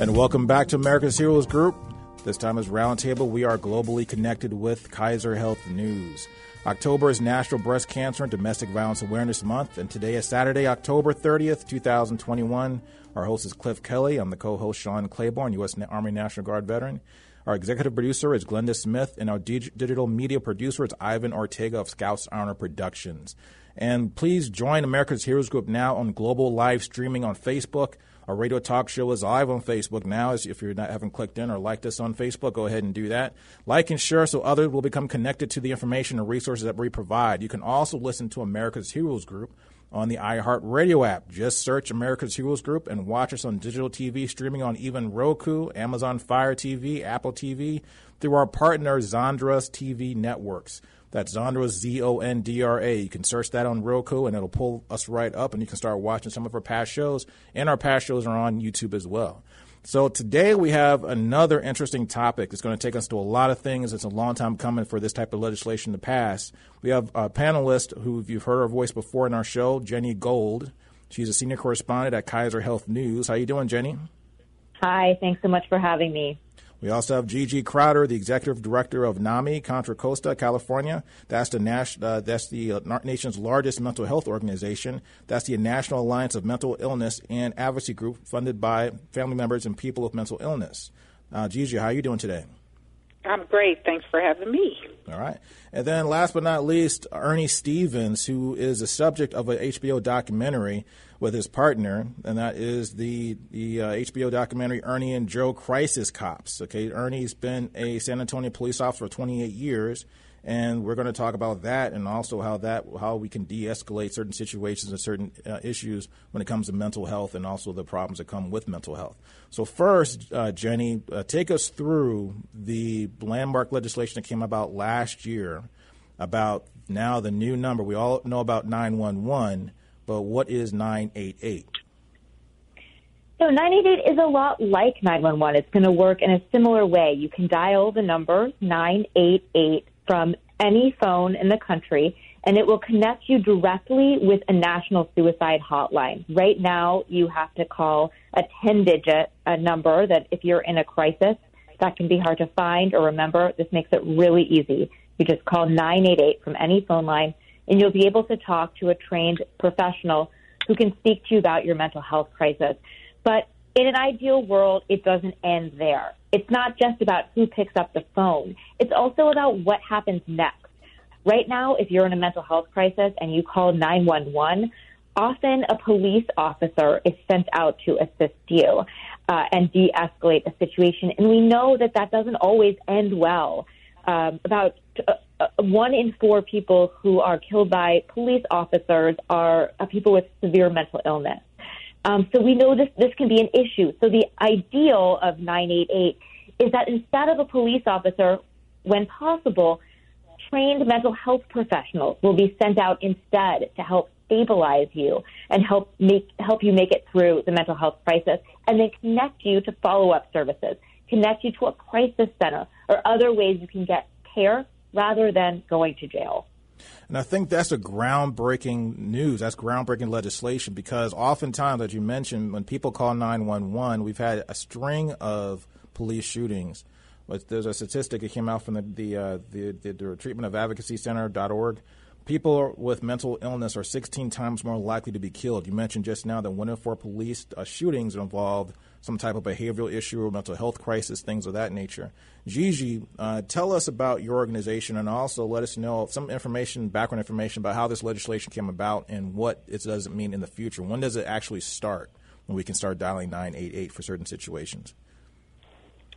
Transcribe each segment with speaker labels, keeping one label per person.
Speaker 1: And welcome back to America's Heroes Group. This time as Roundtable, we are globally connected with Kaiser Health News. October is National Breast Cancer and Domestic Violence Awareness Month, and today is Saturday, October 30th, 2021. Our host is Cliff Kelly. I'm the co host, Sean Claiborne, U.S. Army National Guard veteran. Our executive producer is Glenda Smith, and our dig- digital media producer is Ivan Ortega of Scouts Honor Productions. And please join America's Heroes Group now on global live streaming on Facebook. Our radio talk show is live on Facebook now. If you're not haven't clicked in or liked us on Facebook, go ahead and do that. Like and share so others will become connected to the information and resources that we provide. You can also listen to America's Heroes Group on the iHeartRadio app. Just search America's Heroes Group and watch us on digital TV streaming on even Roku, Amazon Fire TV, Apple TV, through our partner Zondra's TV networks. That's Zondra, Z O N D R A. You can search that on Roku and it'll pull us right up and you can start watching some of our past shows. And our past shows are on YouTube as well. So today we have another interesting topic that's going to take us to a lot of things. It's a long time coming for this type of legislation to pass. We have a panelist who you've heard her voice before in our show, Jenny Gold. She's a senior correspondent at Kaiser Health News. How you doing, Jenny?
Speaker 2: Hi, thanks so much for having me.
Speaker 1: We also have Gigi Crowder, the executive director of NAMI Contra Costa, California. That's the nas- uh, that's the uh, nation's largest mental health organization. That's the National Alliance of Mental Illness and Advocacy Group, funded by family members and people with mental illness. Uh, Gigi, how are you doing today?
Speaker 3: I'm great. Thanks for having me.
Speaker 1: All right. And then last but not least, Ernie Stevens, who is the subject of an HBO documentary with his partner, and that is the, the uh, HBO documentary Ernie and Joe Crisis Cops. Okay, Ernie's been a San Antonio police officer for 28 years and we're going to talk about that and also how that how we can de-escalate certain situations and certain uh, issues when it comes to mental health and also the problems that come with mental health. So first, uh, Jenny, uh, take us through the landmark legislation that came about last year about now the new number. We all know about 911, but what is 988?
Speaker 2: So 988 is a lot like 911. It's going to work in a similar way. You can dial the number 988 from any phone in the country, and it will connect you directly with a national suicide hotline. Right now, you have to call a 10 digit a uh, number that if you're in a crisis, that can be hard to find or remember. This makes it really easy. You just call 988 from any phone line, and you'll be able to talk to a trained professional who can speak to you about your mental health crisis. But in an ideal world, it doesn't end there. It's not just about who picks up the phone. It's also about what happens next. Right now, if you're in a mental health crisis and you call 911, often a police officer is sent out to assist you uh, and de escalate the situation. And we know that that doesn't always end well. Um, about uh, one in four people who are killed by police officers are uh, people with severe mental illness. Um, so we know this this can be an issue. So the ideal of 988 is that instead of a police officer, when possible, trained mental health professionals will be sent out instead to help stabilize you and help make help you make it through the mental health crisis, and then connect you to follow up services, connect you to a crisis center or other ways you can get care rather than going to jail.
Speaker 1: And I think that's a groundbreaking news. That's groundbreaking legislation because oftentimes, as you mentioned, when people call 911, we've had a string of police shootings. But there's a statistic that came out from the the, uh, the, the, the Treatment of Advocacy Center.org. People with mental illness are 16 times more likely to be killed. You mentioned just now that one in four police uh, shootings involved some type of behavioral issue or mental health crisis, things of that nature. Gigi, uh, tell us about your organization and also let us know some information, background information about how this legislation came about and what it does mean in the future. When does it actually start when we can start dialing 988 for certain situations?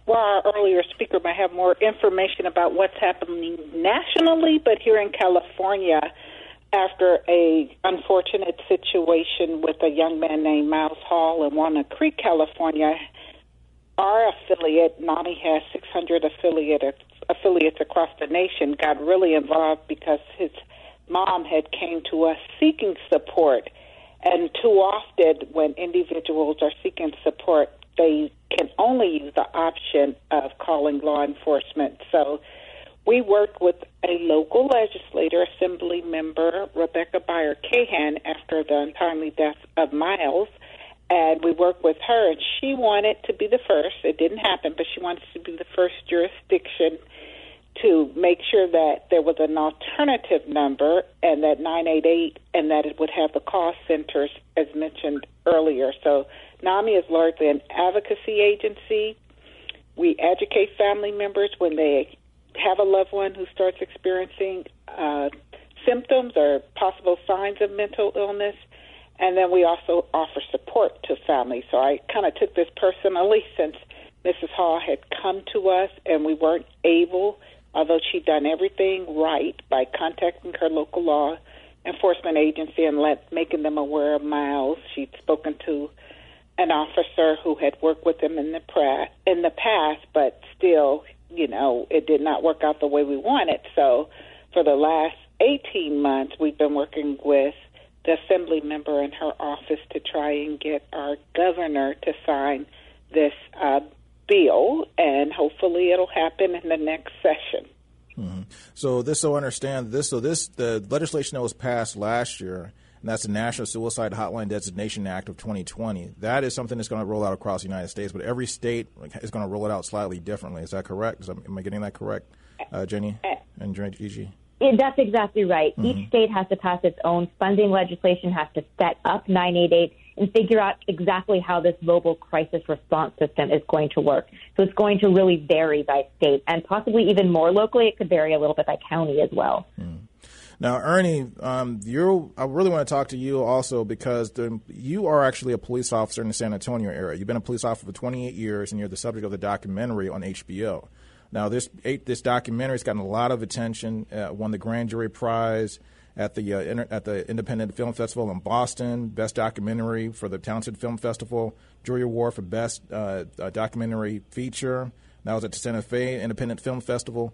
Speaker 3: well, our earlier speaker might have more information about what's happening nationally, but here in California, after a unfortunate situation with a young man named Miles Hall in Walnut Creek, California, our affiliate, NAMI has 600 affiliates, affiliates across the nation, got really involved because his mom had came to us seeking support. And too often, when individuals are seeking support, they can only use the option of calling law enforcement. So we worked with a local legislator, Assembly member Rebecca Bauer-Kahan, after the untimely death of Miles. And we worked with her, and she wanted to be the first. It didn't happen, but she wanted to be the first jurisdiction to make sure that there was an alternative number and that 988 and that it would have the call centers as mentioned earlier. So NAMI is largely an advocacy agency. We educate family members when they have a loved one who starts experiencing uh, symptoms or possible signs of mental illness. And then we also offer support to families. So I kind of took this personally since Mrs. Hall had come to us and we weren't able although she'd done everything right by contacting her local law enforcement agency and let making them aware of Miles. She'd spoken to an officer who had worked with him in the pra- in the past, but still, you know, it did not work out the way we wanted. So, for the last 18 months, we've been working with the assembly member in her office to try and get our governor to sign this uh, bill, and hopefully it'll happen in the next session.
Speaker 1: Mm-hmm. So this, so understand this. So this, the legislation that was passed last year, and that's the National Suicide Hotline Designation Act of 2020. That is something that's going to roll out across the United States, but every state is going to roll it out slightly differently. Is that correct? Is, am I getting that correct, uh, Jenny and Gigi?
Speaker 2: that's exactly right. Mm-hmm. Each state has to pass its own funding legislation, has to set up 988 and figure out exactly how this mobile crisis response system is going to work. So it's going to really vary by state and possibly even more locally. It could vary a little bit by county as well.
Speaker 1: Mm. Now, Ernie, um, you I really want to talk to you also because the, you are actually a police officer in the San Antonio area. You've been a police officer for 28 years, and you're the subject of the documentary on HBO. Now, this this documentary has gotten a lot of attention. Uh, won the grand jury prize at the uh, inter- at the Independent Film Festival in Boston. Best documentary for the Townsend Film Festival. Jury award for best uh, uh, documentary feature. That was at the Santa Fe Independent Film Festival.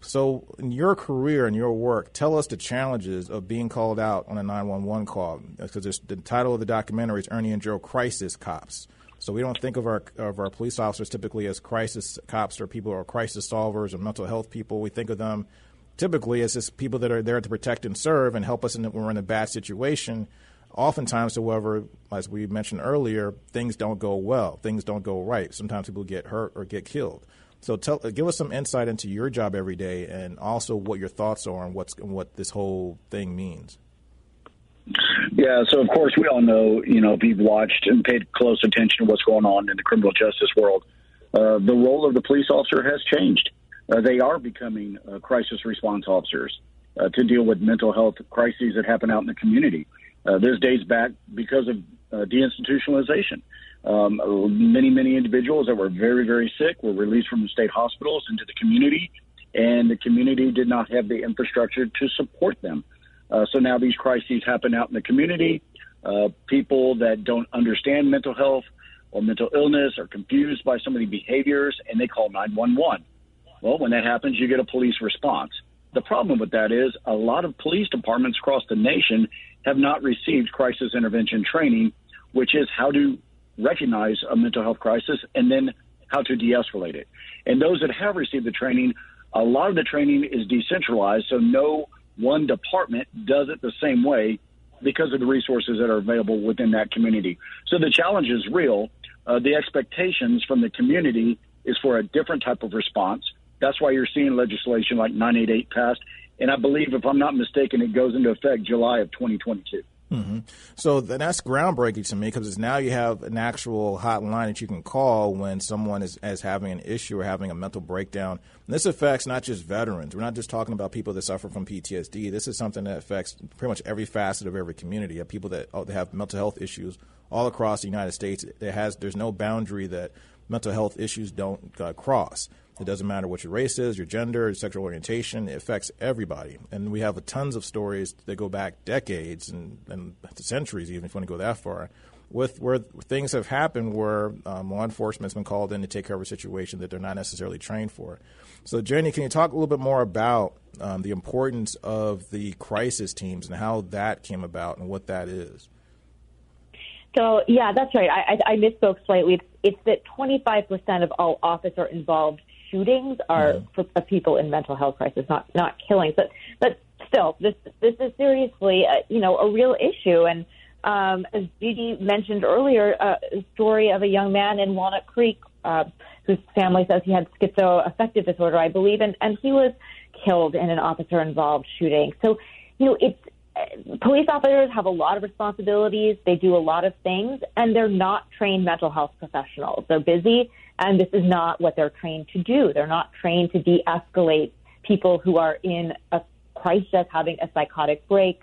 Speaker 1: So, in your career and your work, tell us the challenges of being called out on a 911 call. Because the title of the documentary is Ernie and Joe Crisis Cops. So we don't think of our of our police officers typically as crisis cops or people who are crisis solvers or mental health people. We think of them typically as just people that are there to protect and serve and help us when we're in a bad situation. Oftentimes, however, as we mentioned earlier, things don't go well. Things don't go right. Sometimes people get hurt or get killed. So, tell, give us some insight into your job every day, and also what your thoughts are on what's what this whole thing means.
Speaker 4: Yeah, so of course we all know, you know, if you've watched and paid close attention to what's going on in the criminal justice world, uh, the role of the police officer has changed. Uh, they are becoming uh, crisis response officers uh, to deal with mental health crises that happen out in the community. Uh, this dates back because of uh, deinstitutionalization. Um, many, many individuals that were very, very sick were released from the state hospitals into the community, and the community did not have the infrastructure to support them. Uh, so now these crises happen out in the community. Uh, people that don't understand mental health or mental illness are confused by some of the behaviors and they call 911. Well, when that happens, you get a police response. The problem with that is a lot of police departments across the nation have not received crisis intervention training, which is how to recognize a mental health crisis and then how to de escalate it. And those that have received the training, a lot of the training is decentralized, so no one department does it the same way because of the resources that are available within that community. So the challenge is real. Uh, the expectations from the community is for a different type of response. That's why you're seeing legislation like 988 passed. And I believe, if I'm not mistaken, it goes into effect July of 2022.
Speaker 1: Mm-hmm. So that's groundbreaking to me because now you have an actual hotline that you can call when someone is, is having an issue or having a mental breakdown. And this affects not just veterans. We're not just talking about people that suffer from PTSD. This is something that affects pretty much every facet of every community. You have people that, oh, have mental health issues all across the United States. There has there's no boundary that mental health issues don't uh, cross. It doesn't matter what your race is, your gender, your sexual orientation. It affects everybody. And we have tons of stories that go back decades and, and centuries, even if you want to go that far, with where things have happened where um, law enforcement has been called in to take care of a situation that they're not necessarily trained for. So, Jenny, can you talk a little bit more about um, the importance of the crisis teams and how that came about and what that is?
Speaker 2: So, yeah, that's right. I, I, I misspoke slightly. It's, it's that 25% of all officer involved shootings are mm-hmm. for, people in mental health crisis, not not killings. But but still, this this is seriously a, you know a real issue. And um, as Gigi mentioned earlier, uh, a story of a young man in Walnut Creek uh, whose family says he had schizoaffective disorder, I believe, and and he was killed in an officer involved shooting. So you know it's police officers have a lot of responsibilities. They do a lot of things, and they're not trained mental health professionals. They're busy, and this is not what they're trained to do. They're not trained to de escalate people who are in a crisis, having a psychotic break,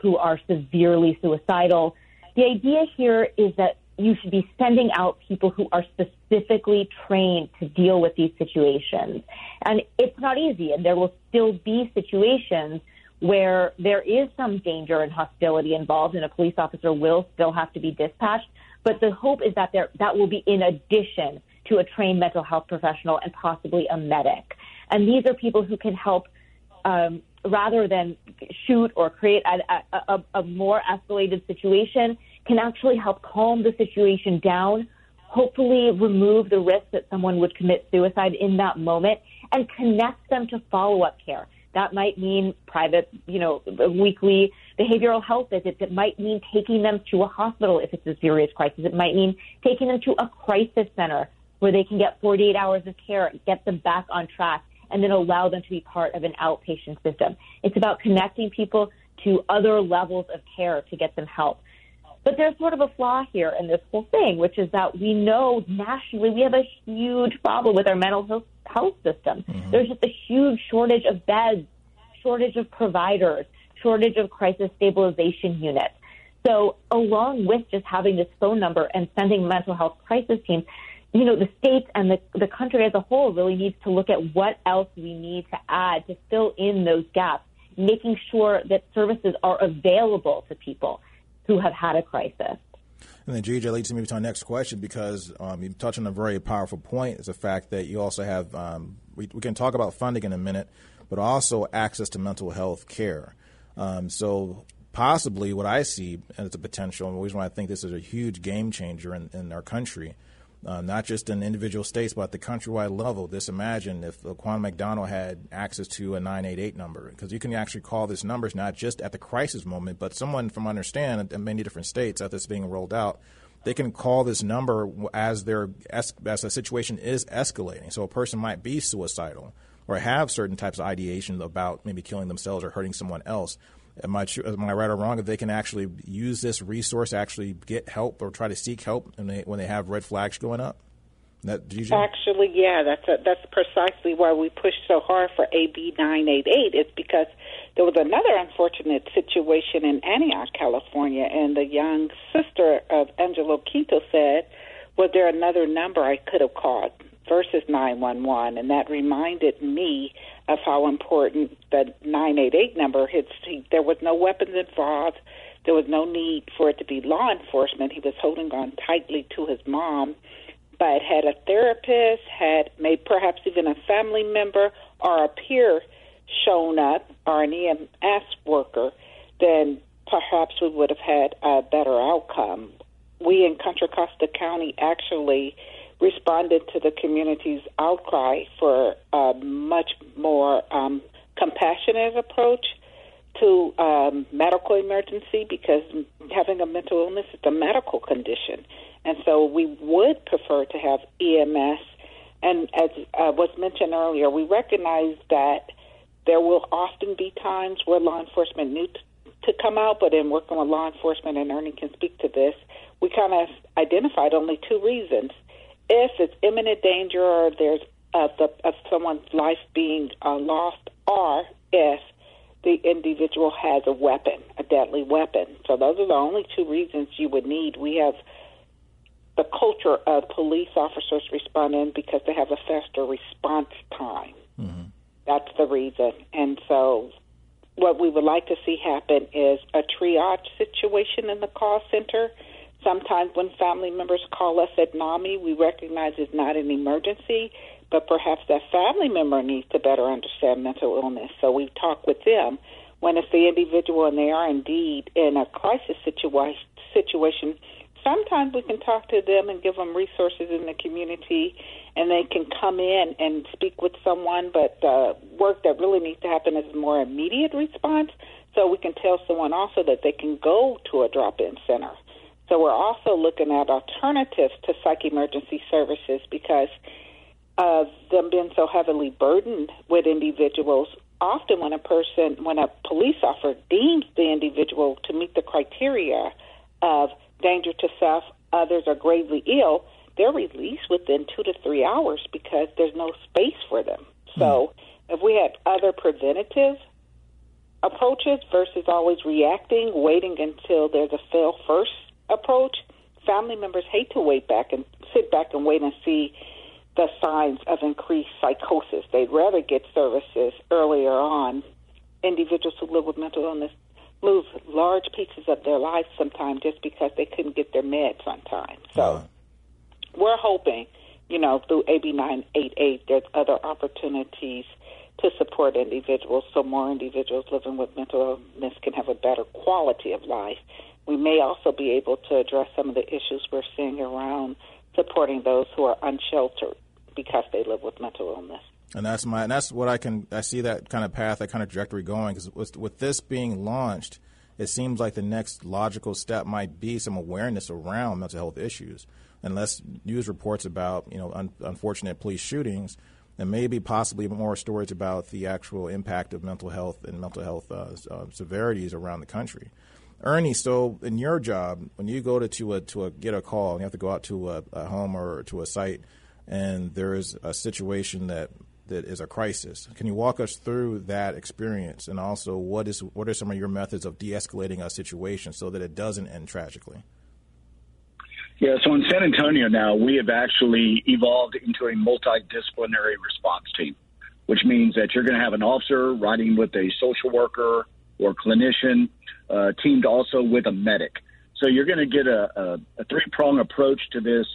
Speaker 2: who are severely suicidal. The idea here is that you should be sending out people who are specifically trained to deal with these situations. And it's not easy, and there will still be situations where there is some danger and hostility involved, and a police officer will still have to be dispatched. But the hope is that there that will be in addition to a trained mental health professional and possibly a medic. And these are people who can help um, rather than shoot or create a, a, a, more escalated situation, can actually help calm the situation down, hopefully remove the risk that someone would commit suicide in that moment, and connect them to follow up care. That might mean private, you know, weekly behavioral health visits. It might mean taking them to a hospital if it's a serious crisis. It might mean taking them to a crisis center where they can get 48 hours of care, get them back on track, and then allow them to be part of an outpatient system. It's about connecting people to other levels of care to get them help. But there's sort of a flaw here in this whole thing, which is that we know nationally we have a huge problem with our mental health health system. Mm-hmm. There's just a huge shortage of beds, shortage of providers, shortage of crisis stabilization units. So, along with just having this phone number and sending mental health crisis teams, you know, the states and the, the country as a whole really needs to look at what else we need to add to fill in those gaps, making sure that services are available to people who have had a crisis.
Speaker 1: And then, Gigi, leads me to our next question because um, you touched on a very powerful point. Is the fact that you also have um, we, we, can talk about funding in a minute, but also access to mental health care. Um, so possibly, what I see as a potential, and the reason why I think this is a huge game changer in, in our country, uh, not just in individual states, but at the countrywide level. Just imagine if uh, Quan McDonald had access to a 988 number, because you can actually call this numbers not just at the crisis moment, but someone from understand in many different states as this being rolled out, they can call this number as their as a situation is escalating. So a person might be suicidal or have certain types of ideation about maybe killing themselves or hurting someone else am I am I right or wrong? If they can actually use this resource, actually get help or try to seek help when they when they have red flags going up. That?
Speaker 3: Actually, yeah, that's a, that's precisely why we pushed so hard for AB 988. It's because there was another unfortunate situation in Antioch, California, and the young sister of Angelo Quinto said, "Was there another number I could have called versus 911?" And that reminded me of how important the 988 number is. There was no weapons involved. There was no need for it to be law enforcement. He was holding on tightly to his mom, but had a therapist, had maybe perhaps even a family member or a peer shown up or an EMS worker, then perhaps we would have had a better outcome. We in Contra Costa County actually responded to the community's outcry for a much more um, compassionate approach to um, medical emergency because having a mental illness is a medical condition. And so we would prefer to have EMS. And as uh, was mentioned earlier, we recognize that there will often be times where law enforcement need to come out, but in working with law enforcement, and Ernie can speak to this, we kind of identified only two reasons if it's imminent danger or there's of, the, of someone's life being uh, lost, or if the individual has a weapon, a deadly weapon. So those are the only two reasons you would need. We have the culture of police officers responding because they have a faster response time. Mm-hmm. That's the reason. And so, what we would like to see happen is a triage situation in the call center. Sometimes, when family members call us at NAMI, we recognize it's not an emergency, but perhaps that family member needs to better understand mental illness. So, we talk with them when it's the individual and they are indeed in a crisis situa- situation sometimes we can talk to them and give them resources in the community and they can come in and speak with someone but the work that really needs to happen is more immediate response so we can tell someone also that they can go to a drop-in center so we're also looking at alternatives to psych emergency services because of them being so heavily burdened with individuals often when a person when a police officer deems the individual to meet the criteria of danger to self, others are gravely ill, they're released within two to three hours because there's no space for them. So mm. if we had other preventative approaches versus always reacting, waiting until there's a fail first approach, family members hate to wait back and sit back and wait and see the signs of increased psychosis. They'd rather get services earlier on. Individuals who live with mental illness lose large pieces of their life sometimes just because they couldn't get their meds on time. So uh we're hoping, you know, through AB 988, there's other opportunities to support individuals so more individuals living with mental illness can have a better quality of life. We may also be able to address some of the issues we're seeing around supporting those who are unsheltered because they live with mental illness
Speaker 1: and that's my and that's what I can I see that kind of path that kind of trajectory going because with, with this being launched, it seems like the next logical step might be some awareness around mental health issues. Unless news reports about you know un, unfortunate police shootings, and maybe possibly more stories about the actual impact of mental health and mental health uh, uh, severities around the country. Ernie, so in your job, when you go to to a, to a, get a call, and you have to go out to a, a home or to a site, and there is a situation that that is a crisis. Can you walk us through that experience, and also what is what are some of your methods of de-escalating a situation so that it doesn't end tragically?
Speaker 4: Yeah, so in San Antonio now, we have actually evolved into a multidisciplinary response team, which means that you're going to have an officer riding with a social worker or clinician, uh, teamed also with a medic. So you're going to get a, a, a three prong approach to this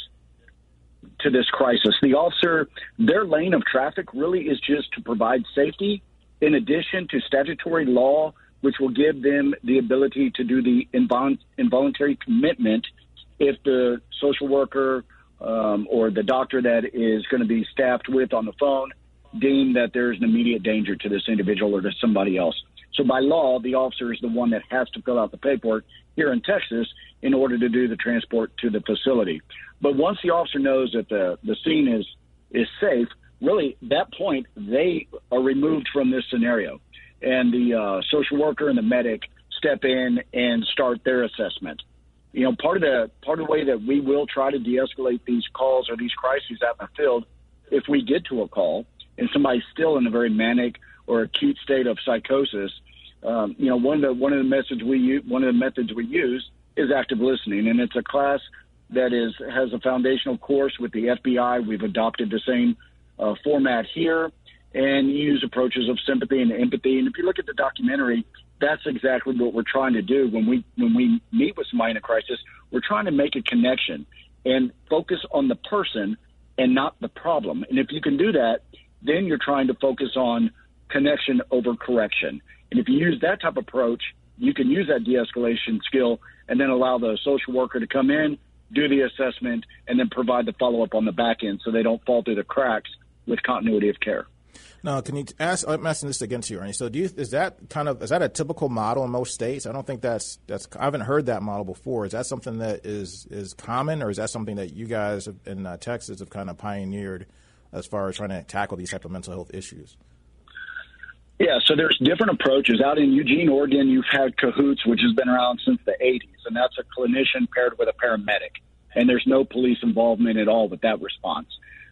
Speaker 4: to this crisis. The officer, their lane of traffic really is just to provide safety in addition to statutory law, which will give them the ability to do the involuntary commitment if the social worker um, or the doctor that is going to be staffed with on the phone deem that there's an immediate danger to this individual or to somebody else. So by law, the officer is the one that has to fill out the paperwork here in Texas in order to do the transport to the facility. But once the officer knows that the, the scene is, is safe, really, that point, they are removed from this scenario. And the uh, social worker and the medic step in and start their assessment. You know, part of the part of the way that we will try to de-escalate these calls or these crises out in the field, if we get to a call and somebody's still in a very manic or acute state of psychosis, um, you know, one of the one of the methods we use, one of the methods we use is active listening, and it's a class that is has a foundational course with the FBI. We've adopted the same uh, format here and use approaches of sympathy and empathy. And if you look at the documentary, that's exactly what we're trying to do when we when we meet with somebody in a crisis. We're trying to make a connection and focus on the person and not the problem. And if you can do that, then you're trying to focus on connection over correction. And if you use that type of approach, you can use that de-escalation skill and then allow the social worker to come in, do the assessment, and then provide the follow up on the back end so they don't fall through the cracks with continuity of care.
Speaker 1: Now, can you ask? I'm asking this again to you, Ernie. So, do you is that kind of is that a typical model in most states? I don't think that's that's I haven't heard that model before. Is that something that is is common, or is that something that you guys in uh, Texas have kind of pioneered as far as trying to tackle these type of mental health issues?
Speaker 4: Yeah, so there's different approaches. Out in Eugene, Oregon, you've had CAHOOTS, which has been around since the 80s, and that's a clinician paired with a paramedic. And there's no police involvement at all with that response.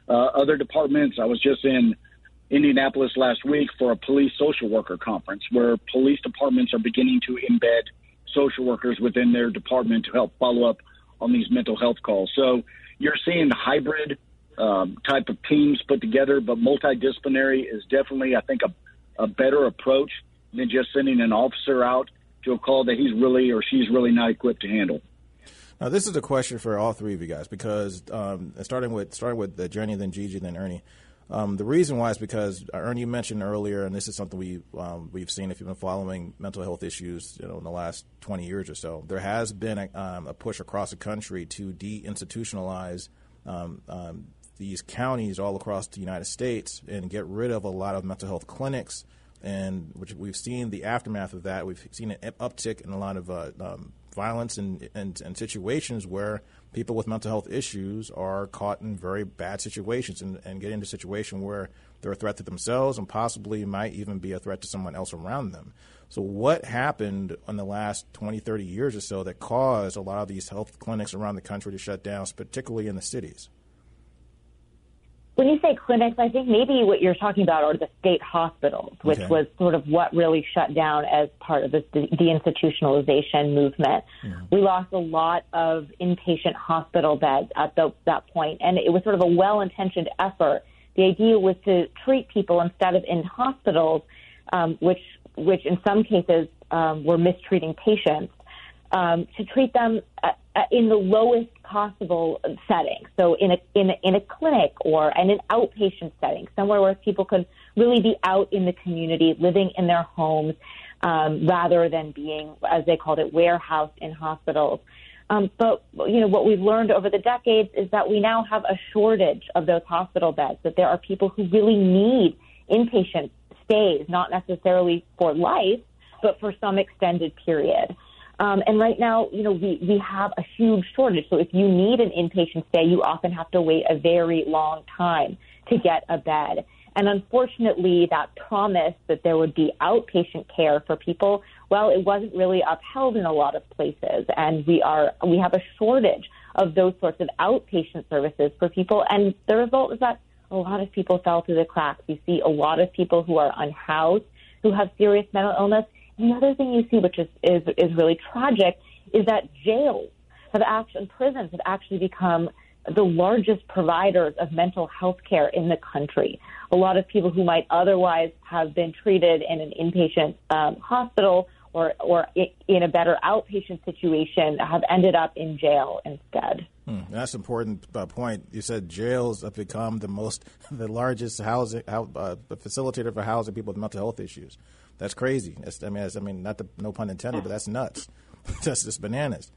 Speaker 4: Uh, other departments, I was just in Indianapolis last week for a police social worker conference where police departments are beginning to embed social workers within their department to help follow up on these mental health calls. So you're seeing hybrid um, type of teams put together, but multidisciplinary is definitely, I think, a, a better approach than just sending an officer out to a call that he's really or she's really not equipped to handle.
Speaker 1: Now, this is a question for all three of you guys because um, starting with starting with the Journey, then Gigi, then Ernie. Um, the reason why is because uh, Ernie mentioned earlier, and this is something we um, we've seen if you've been following mental health issues, you know, in the last 20 years or so. There has been a, um, a push across the country to deinstitutionalize um, um, these counties all across the United States and get rid of a lot of mental health clinics. And which we've seen the aftermath of that. We've seen an uptick in a lot of uh, um, violence and, and, and situations where people with mental health issues are caught in very bad situations and, and get into a situation where they're a threat to themselves and possibly might even be a threat to someone else around them. So, what happened in the last 20, 30 years or so that caused a lot of these health clinics around the country to shut down, particularly in the cities?
Speaker 2: When you say clinics, I think maybe what you're talking about are the state hospitals, which okay. was sort of what really shut down as part of this deinstitutionalization movement. Mm-hmm. We lost a lot of inpatient hospital beds at the, that point, and it was sort of a well-intentioned effort. The idea was to treat people instead of in hospitals, um, which which in some cases um, were mistreating patients, um, to treat them at, in the lowest possible setting. So in a, in a in a clinic or in an outpatient setting, somewhere where people could really be out in the community, living in their homes, um, rather than being, as they called it, warehoused in hospitals. Um, but you know what we've learned over the decades is that we now have a shortage of those hospital beds. That there are people who really need inpatient stays, not necessarily for life, but for some extended period. Um, and right now, you know, we, we have a huge shortage. So if you need an inpatient stay, you often have to wait a very long time to get a bed. And unfortunately, that promise that there would be outpatient care for people, well, it wasn't really upheld in a lot of places. And we are, we have a shortage of those sorts of outpatient services for people. And the result is that a lot of people fell through the cracks. You see a lot of people who are unhoused, who have serious mental illness, the other thing you see, which is, is, is really tragic, is that jails have actually, prisons have actually become the largest providers of mental health care in the country. A lot of people who might otherwise have been treated in an inpatient um, hospital or, or in a better outpatient situation have ended up in jail instead.
Speaker 1: Hmm, that's an important uh, point. You said jails have become the most, the largest housing uh, facilitator for housing people with mental health issues. That's crazy. That's, I mean, that's, I mean, not the, no pun intended, but that's nuts. that's just bananas.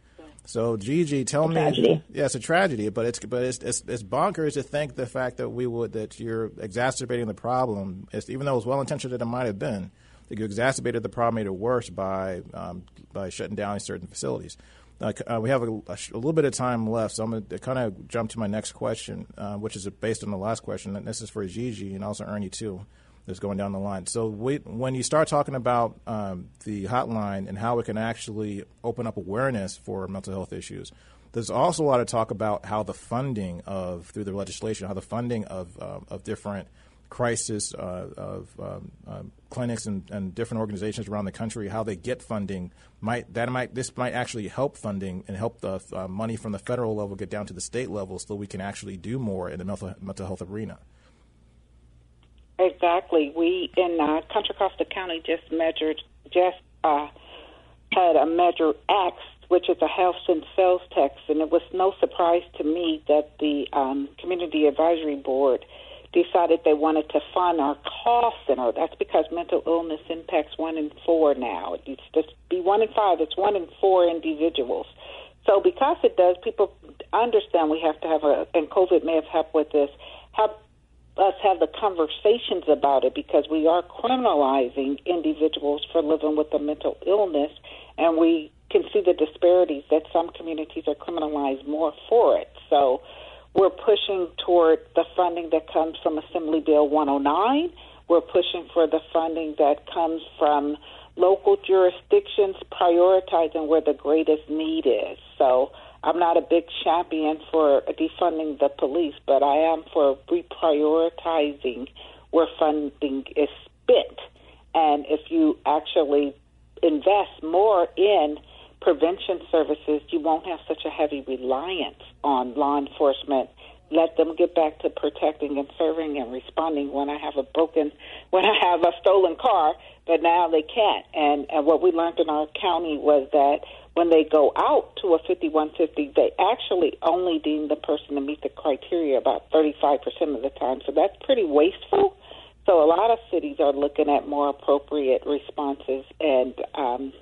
Speaker 1: So Gigi, tell me,
Speaker 2: tragedy.
Speaker 1: yeah, it's a tragedy, but it's but it's, it's, it's bonkers to think the fact that we would that you're exacerbating the problem. It's, even though it was well intentioned that it might have been, that you exacerbated the problem, made it worse by um, by shutting down certain facilities. Uh, uh, we have a, a, a, little bit of time left, so I'm going to kind of jump to my next question, uh, which is based on the last question. And this is for Gigi and also Ernie too that's going down the line. So we, when you start talking about um, the hotline and how it can actually open up awareness for mental health issues, there's also a lot of talk about how the funding of through the legislation, how the funding of uh, of different crisis uh, of um, uh, clinics and, and, different organizations around the country, how they get funding might that might this might actually help funding and help the uh, money from the federal level get down to the state level, so we can actually do more in the mental mental health arena.
Speaker 3: Exactly. We in uh, Contra Costa County just measured, just uh, had a Measure X, which is a health and sales tax, and it was no surprise to me that the um, Community Advisory Board decided they wanted to fund our call center. That's because mental illness impacts one in four now. It used to be one in five. It's one in four individuals. So because it does, people understand we have to have a, and COVID may have helped with this, help us have the conversations about it because we are criminalizing individuals for living with a mental illness, and we can see the disparities that some communities are criminalized more for it. So we're pushing toward the funding that comes from Assembly Bill 109. We're pushing for the funding that comes from local jurisdictions prioritizing where the greatest need is. So I'm not a big champion for defunding the police, but I am for reprioritizing where funding is spent. And if you actually invest more in prevention services, you won't have such a heavy reliance on law enforcement. Let them get back to protecting and serving and responding when I have a broken, when I have a stolen car, but now they can't. And, and what we learned in our county was that when they go out to a 5150, they actually only deem the person to meet the criteria about 35% of the time. So that's pretty wasteful. So a lot of cities are looking at more appropriate responses and um,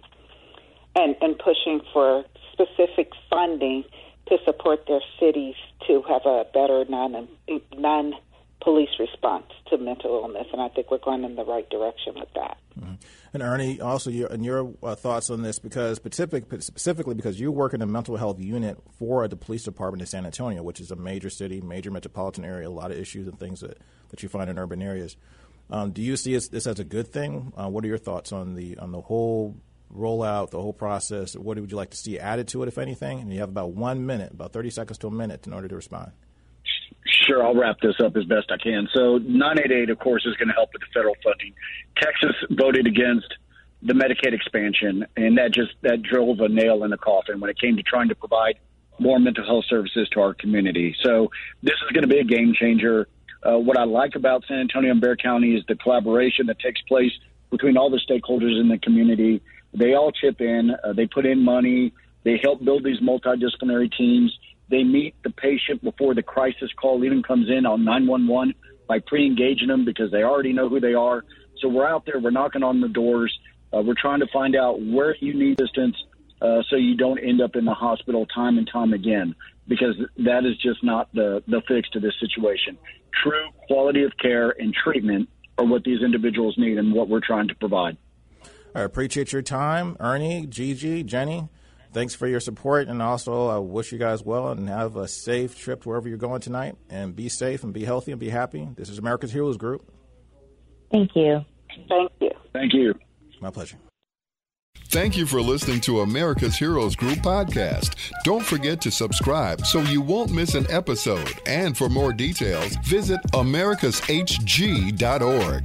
Speaker 3: and and pushing for specific funding to support their cities to have a better non non police response to mental illness, and I think we're going in the right direction with that.
Speaker 1: Mm-hmm. And Ernie, also your and your uh, thoughts on this because specific, specifically because you work in a mental health unit for the police department in San Antonio, which is a major city, major metropolitan area, a lot of issues and things that, that you find in urban areas. Um, do you see this, as a good thing? Uh, what are your thoughts on the on the whole rollout, the whole process? What would you like to see added to it, if anything? And you have about one minute, about thirty seconds to a minute, in order to respond.
Speaker 4: Sure, I'll wrap this up as best I can. So 988, of course, is going to help with the federal funding. Texas voted against the Medicaid expansion, and that just that drove a nail in the coffin when it came to trying to provide more mental health services to our community. So this is going to be a game changer. Uh, what I like about San Antonio and Bexar County is the collaboration that takes place between all the stakeholders in the community. They all chip in. Uh, they put in money. They help build these multidisciplinary teams. They meet the patient before the crisis call even comes in on 911 by pre-engaging them because they already know who they are. So we're out there, we're knocking on the doors, uh, we're trying to find out where you need assistance uh, so you don't end up in the hospital time and time again because that is just not the, the fix to this situation. True quality of care and treatment are what these individuals need and what we're trying to provide.
Speaker 1: I appreciate your time, Ernie, Gigi, Jenny. Thanks for your support, and also I wish you guys well and have a safe trip wherever you're going tonight. And be safe and be healthy and be happy. This is America's Heroes Group.
Speaker 2: Thank you.
Speaker 3: Thank you.
Speaker 4: Thank you.
Speaker 1: My pleasure.
Speaker 5: Thank you for listening to America's Heroes Group podcast. Don't forget to subscribe so you won't miss an episode. And for more details, visit americashg.org.